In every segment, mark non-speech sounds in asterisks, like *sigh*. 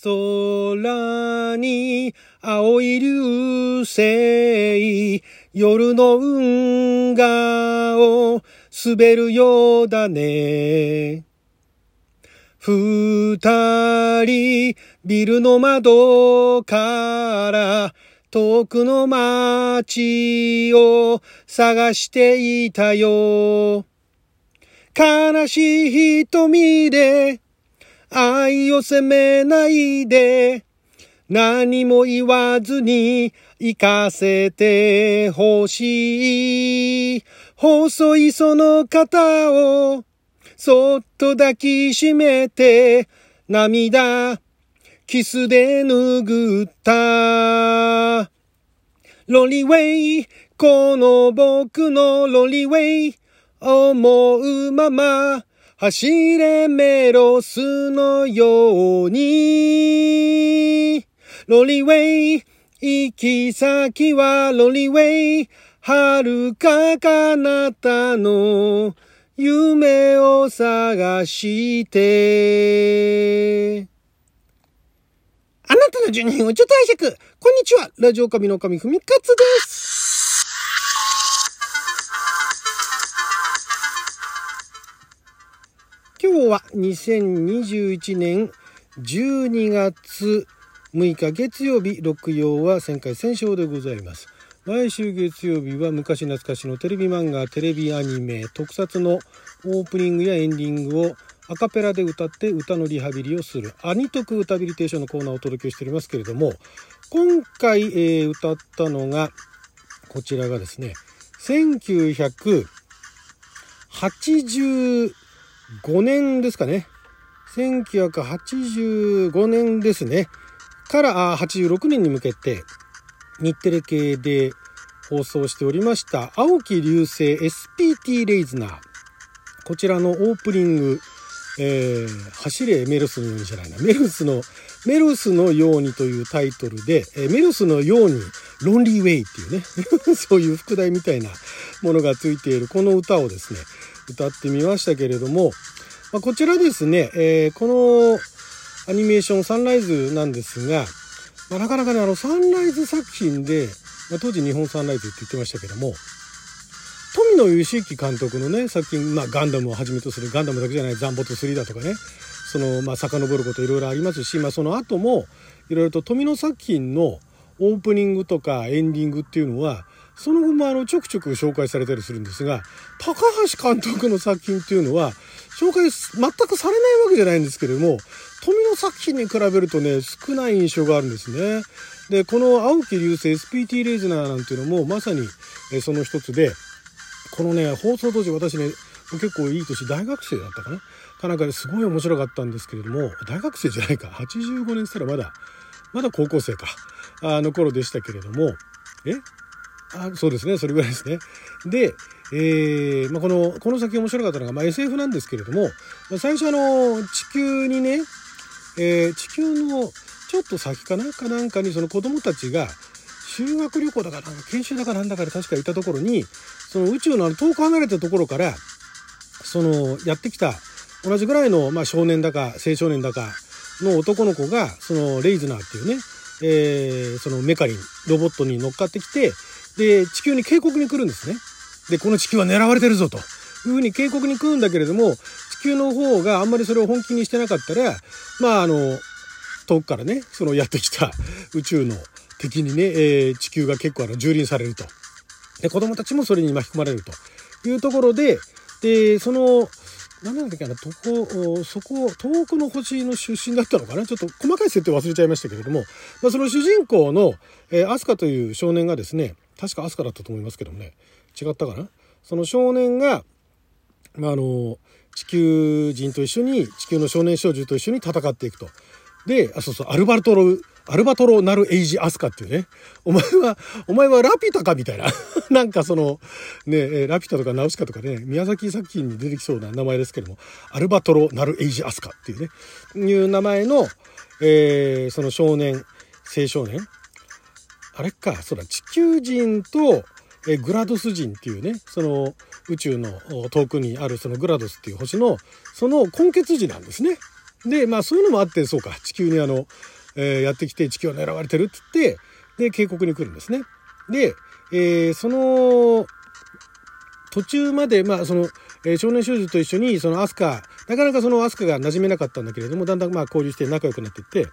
空に青い流星、夜の運河を滑るようだね。二人、ビルの窓から遠くの街を探していたよ。悲しい瞳で愛を責めないで、何も言わずに行かせてほしい。細いその肩をそっと抱きしめて涙キスで拭った。ロリウェイ、この僕のロリウェイ、思うまま走れメロスのように。ロリウェイ、行き先はロリウェイ、遥か彼方の夢を探して。あなたの12分をちょっと拝借。こんにちは。ラジオ神の神ふみかつです。今日は2021年12月6日月曜日、六曜は旋回戦勝でございます。毎週月曜日は昔懐かしのテレビ漫画、テレビアニメ、特撮のオープニングやエンディングをアカペラで歌って歌のリハビリをするアニトク歌ビリテーションのコーナーをお届けしておりますけれども、今回、えー、歌ったのが、こちらがですね、1980 5年ですかね。1985年ですね。から86年に向けて日テレ系で放送しておりました青木流星 SPT レイズナー。こちらのオープニング、えー、走れメロスのようにじゃないな。メロスの、メロスのようにというタイトルで、えー、メロスのようにロンリーウェイっていうね、*laughs* そういう副題みたいなものがついているこの歌をですね、歌ってみましたけれども、まあ、こちらですね、えー、このアニメーションサンライズなんですが、まあ、なかなかね、あの、サンライズ作品で、まあ、当時日本サンライズって言ってましたけども、富野義行監督のね、作品、まあ、ガンダムをはじめとする、ガンダムだけじゃない、ザンボット3だとかね、その、まあ、遡ることいろいろありますし、まあ、その後も、いろいろと富野作品のオープニングとかエンディングっていうのは、その後もあのちょくちょく紹介されたりするんですが高橋監督の作品っていうのは紹介全くされないわけじゃないんですけれども富野作品に比べるとね少ない印象があるんですね。でこの青木流星 SPT レーズナーなんていうのもまさにその一つでこのね放送当時私ね結構いい年大学生だったかな？かなんかですごい面白かったんですけれども大学生じゃないか。85年したらまだまだ高校生かあの頃でしたけれどもえ？あそうですねそれぐらいですね。で、えーまあ、このこの先面白かったのが、まあ、SF なんですけれども、まあ、最初あの地球にね、えー、地球のちょっと先かな？かなんかにその子供たちが修学旅行だかなんか研修だかなんだかで確かいたところにその宇宙のあの遠く離れたところからそのやってきた同じぐらいの、まあ、少年だか青少年だかの男の子がそのレイズナーっていうね、えー、そのメカリンロボットに乗っかってきてで、地球に警告に来るんですね。で、この地球は狙われてるぞというふうに警告に来るんだけれども、地球の方があんまりそれを本気にしてなかったら、まあ、あの、遠くからね、そのやってきた *laughs* 宇宙の敵にね、えー、地球が結構あの蹂躙されると。で、子供たちもそれに巻き込まれるというところで、で、その、何なんだっけな、とこ、そこ、遠くの星の出身だったのかな？ちょっと細かい設定忘れちゃいましたけれども、まあ、その主人公の、えー、アスカという少年がですね、確かアスカだったと思いますけどもね違ったかな？その少年が、まあ、あの地球人と一緒に地球の少年少女と一緒に戦っていくと。であそうそうアルバトロアルバトロナルエイジアスカっていうね。お前は、お前はラピュタかみたいな。*laughs* なんかその、ね、ラピュタとかナウシカとかね、宮崎作品に出てきそうな名前ですけども、アルバトロナルエイジアスカっていうね、いう名前の、えー、その少年、青少年あれか、そうだ、地球人と、えグラドス人っていうね、その宇宙の遠くにあるそのグラドスっていう星の、その根血児なんですね。で、まあそういうのもあって、そうか、地球にあの、えー、やってきて地球を狙われてるって言って、で、警告に来るんですね。で、えー、その、途中まで、まあその、えー、少年少女と一緒に、そのアスカ、なかなかそのアスカが馴染めなかったんだけれども、だんだんまあ交流して仲良くなっていって、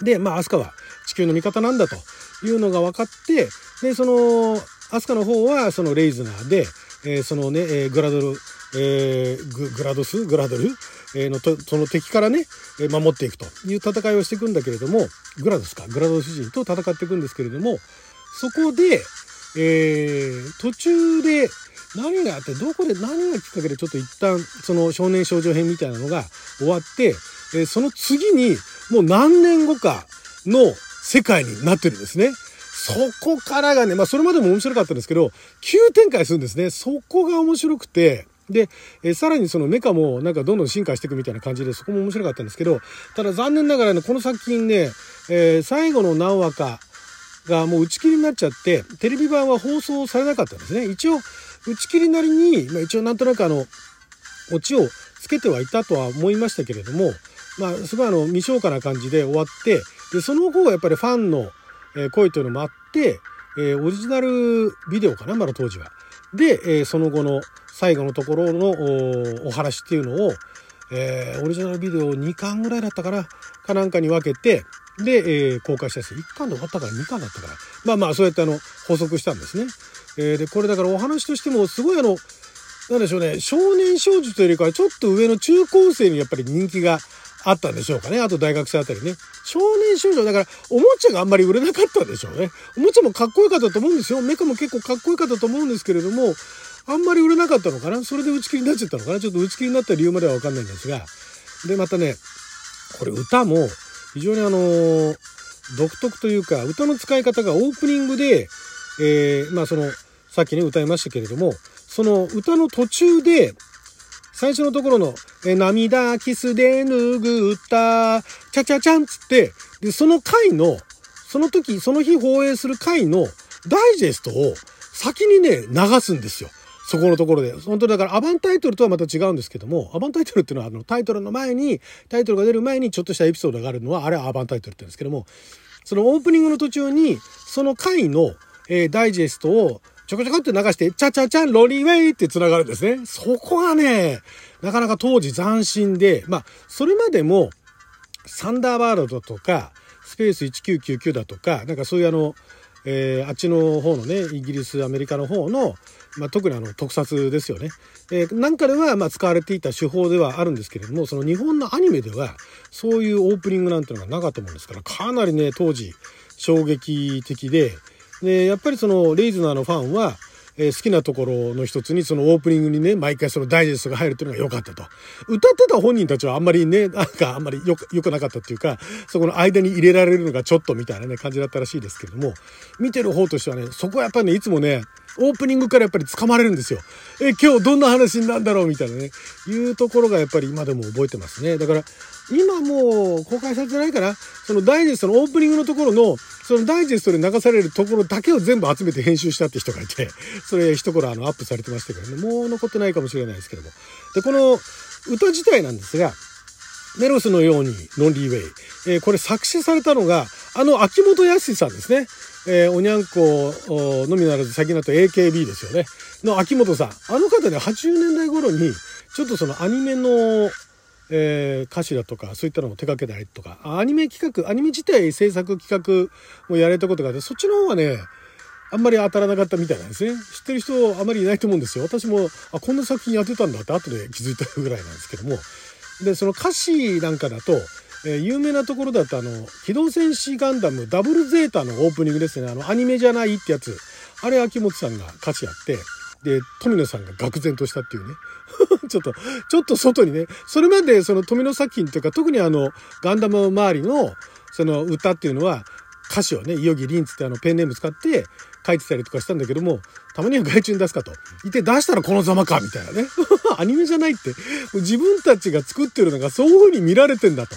で、まあアスカは地球の味方なんだというのが分かって、で、その、アスカの方はそのレイズナーで、えー、そのね、えー、グラドル、えー、ググラドス？グラドル、えー、のとその敵からね、え守っていくという戦いをしていくんだけれどもグラドスか？グラドス人と戦っていくんですけれどもそこで、え、途中で何があってどこで何がきっかけでちょっと一旦その少年少女編みたいなのが終わって、え、その次にもう何年後かの世界になってるんですね。そこからがね、まあそれまでも面白かったんですけど、急展開するんですね。そこが面白くて、で、えさらにそのメカもなんかどんどん進化していくみたいな感じでそこも面白かったんですけど、ただ残念ながらね、この作品ね、えー、最後の何話かがもう打ち切りになっちゃって、テレビ版は放送されなかったんですね。一応、打ち切りなりに、まあ、一応なんとなくあの、オチをつけてはいたとは思いましたけれども、まあ、すごいあの、未消化な感じで終わって、で、その方がやっぱりファンの、声というのもあって、えー、オリジナルビデオかな、まだ当時は。で、えー、その後の最後のところのお話っていうのを、えー、オリジナルビデオ2巻ぐらいだったかな、かなんかに分けて、で、えー、公開したやつ、1巻で終わったから2巻だったから。まあまあ、そうやってあの、補足したんですね。えー、で、これだからお話としても、すごいあの、なんでしょうね、少年少女というよりかは、ちょっと上の中高生にやっぱり人気があったんでしょうかね。あと大学生あたりね。少年少女、だから、おもちゃがあんまり売れなかったんでしょうね。おもちゃもかっこよかったと思うんですよ。メカも結構かっこよかったと思うんですけれども、あんまり売れなかったのかなそれで打ち切りになっちゃったのかなちょっと打ち切りになった理由まではわかんないんですが。で、またね、これ歌も非常にあの、独特というか、歌の使い方がオープニングで、えー、まあその、さっきね、歌いましたけれども、その歌の途中で、最初のところの、え涙キスで拭った、チャチャチャンつって、で、その回の、その時、その日放映する回のダイジェストを先にね、流すんですよ。そこのところで。本当だからアバンタイトルとはまた違うんですけども、アバンタイトルっていうのはあのタイトルの前に、タイトルが出る前にちょっとしたエピソードがあるのは、あれはアバンタイトルって言うんですけども、そのオープニングの途中に、その回の、えー、ダイジェストをちょこちょこって流して、チャチャチャロリーウェイって繋がるんですね。そこがね、なかなか当時斬新で、まあ、それまでも、サンダーバールドとか、スペース1999だとか、なんかそういうあの、えー、あっちの方のね、イギリス、アメリカの方の、まあ、特にあの特撮ですよね。えー、なんかではまあ使われていた手法ではあるんですけれども、その日本のアニメではそういうオープニングなんてのがなかったもんですから、かなりね、当時衝撃的で、で、やっぱりそのレイズナーのファンは、えー、好きなところの一つにそのオープニングにね、毎回そのダイジェストが入るというのが良かったと。歌ってた本人たちはあんまりね、なんかあんまり良く良くなかったっていうか、そこの間に入れられるのがちょっとみたいなね、感じだったらしいですけれども、見てる方としてはね、そこはやっぱりね、いつもね、オープニングからやっぱり掴まれるんですよ。え、今日どんな話になるんだろうみたいなね、いうところがやっぱり今でも覚えてますね。だから、今もう公開されてないかなそのダイジェストのオープニングのところの、そのダイジェストで流されるところだけを全部集めて編集したって人がいて、それ一頃あのアップされてましたけどね、もう残ってないかもしれないですけども。で、この歌自体なんですが、メロスのようにロンリーウェイ。えー、これ作詞されたのが、あの秋元康さんですね。えー、おにゃんこのみならず先だと AKB ですよね。の秋元さん。あの方ね、80年代頃に、ちょっとそのアニメの、えー、歌詞だとかそういったのを手掛けたりとかアニメ企画アニメ自体制作企画をやれたことがあってそっちの方はねあんまり当たらなかったみたいなんですね知ってる人あまりいないと思うんですよ私もあこんな作品やってたんだって後で気づいたぐらいなんですけどもでその歌詞なんかだと、えー、有名なところだとあの「機動戦士ガンダムダブルゼータ」のオープニングですねあのアニメじゃないってやつあれ秋元さんが歌詞やってで、富野さんが愕然としたっていうね。*laughs* ちょっと、ちょっと外にね、それまでその富野作品というか、特にあの、ガンダム周りの、その歌っていうのは、歌詞をね、伊予木凛つってあの、ペンネーム使って書いてたりとかしたんだけども、たまには外注に出すかと。いて出したらこのざまか、みたいなね。*laughs* アニメじゃないって。自分たちが作ってるのがそういう風に見られてんだと。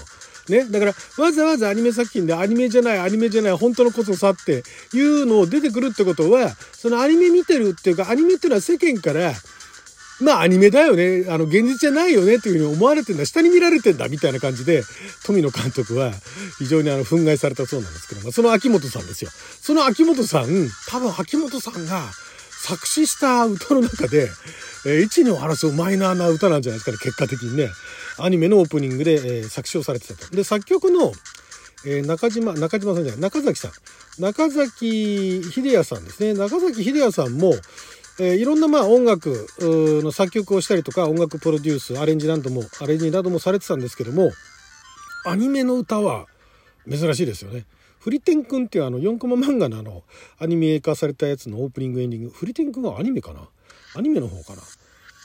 ね。だから、わざわざアニメ作品でアニメじゃない、アニメじゃない、本当のことさっていうのを出てくるってことは、そのアニメ見てるっていうか、アニメっていうのは世間から、まあアニメだよね。あの、現実じゃないよねっていうふうに思われてんだ。下に見られてんだ。みたいな感じで、富野監督は非常にあの、憤慨されたそうなんですけども、その秋元さんですよ。その秋元さん、多分秋元さんが作詞した歌の中で、えー、一二を争うマイナーな歌なんじゃないですかね。結果的にね。アニメのオープニングで、えー、作詞をされてたと。で、作曲の、えー、中島、中島さんじゃない、中崎さん。中崎秀也さんですね。中崎秀也さんも、えー、いろんなまあ音楽の作曲をしたりとか音楽プロデュースアレンジなどもアレンジなどもされてたんですけどもアニメの歌は珍しいですよね。フリテン君っていうあの4コマ漫画のあのアニメ化されたやつのオープニングエンディング。フリテン君はアニメかな？アニメの方かな？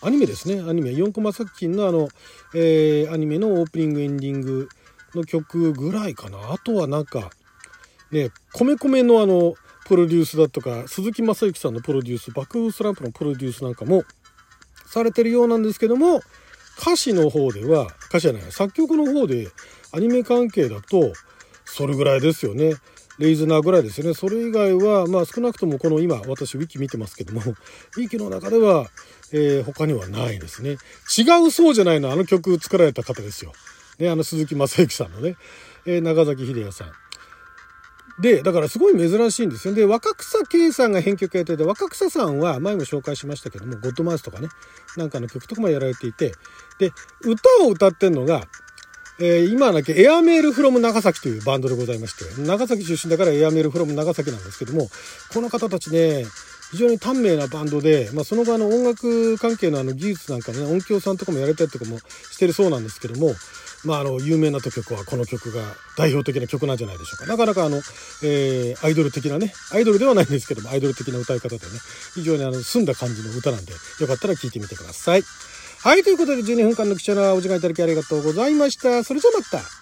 アニメですね。アニメ。4コマ作品のあの、えー、アニメのオープニングエンディングの曲ぐらいかな。あとはなんかね米米のあのプロデュースだとか鈴木雅之さんのプロデュースバックスランプのプロデュースなんかもされてるようなんですけども歌詞の方では歌詞じゃない作曲の方でアニメ関係だとそれぐらいですよね。レイズナーぐらいですよね。それ以外は、まあ少なくともこの今、私ウィキ見てますけども、ウィキの中では、えー、他にはないですね。違うそうじゃないの、あの曲作られた方ですよ。ね、あの鈴木雅之さんのね、えー、長崎秀也さん。で、だからすごい珍しいんですよ。で、若草圭さんが編曲やってて、若草さんは前も紹介しましたけども、ゴッドマウスとかね、なんかの曲とかもやられていて、で、歌を歌ってんのが、えー、今だけエアメールフロム長崎というバンドでございまして、長崎出身だからエアメールフロム長崎なんですけども、この方たちね、非常に短命なバンドで、まあ、その場の音楽関係のあの技術なんかね、音響さんとかもやれたりとかもしてるそうなんですけども、まあ、あの、有名な曲はこの曲が代表的な曲なんじゃないでしょうか。なかなかあの、えー、アイドル的なね、アイドルではないんですけども、アイドル的な歌い方でね、非常にあの、澄んだ感じの歌なんで、よかったら聴いてみてください。はい、ということで12分間の貴重なお時間いただきありがとうございました。それじゃあまた。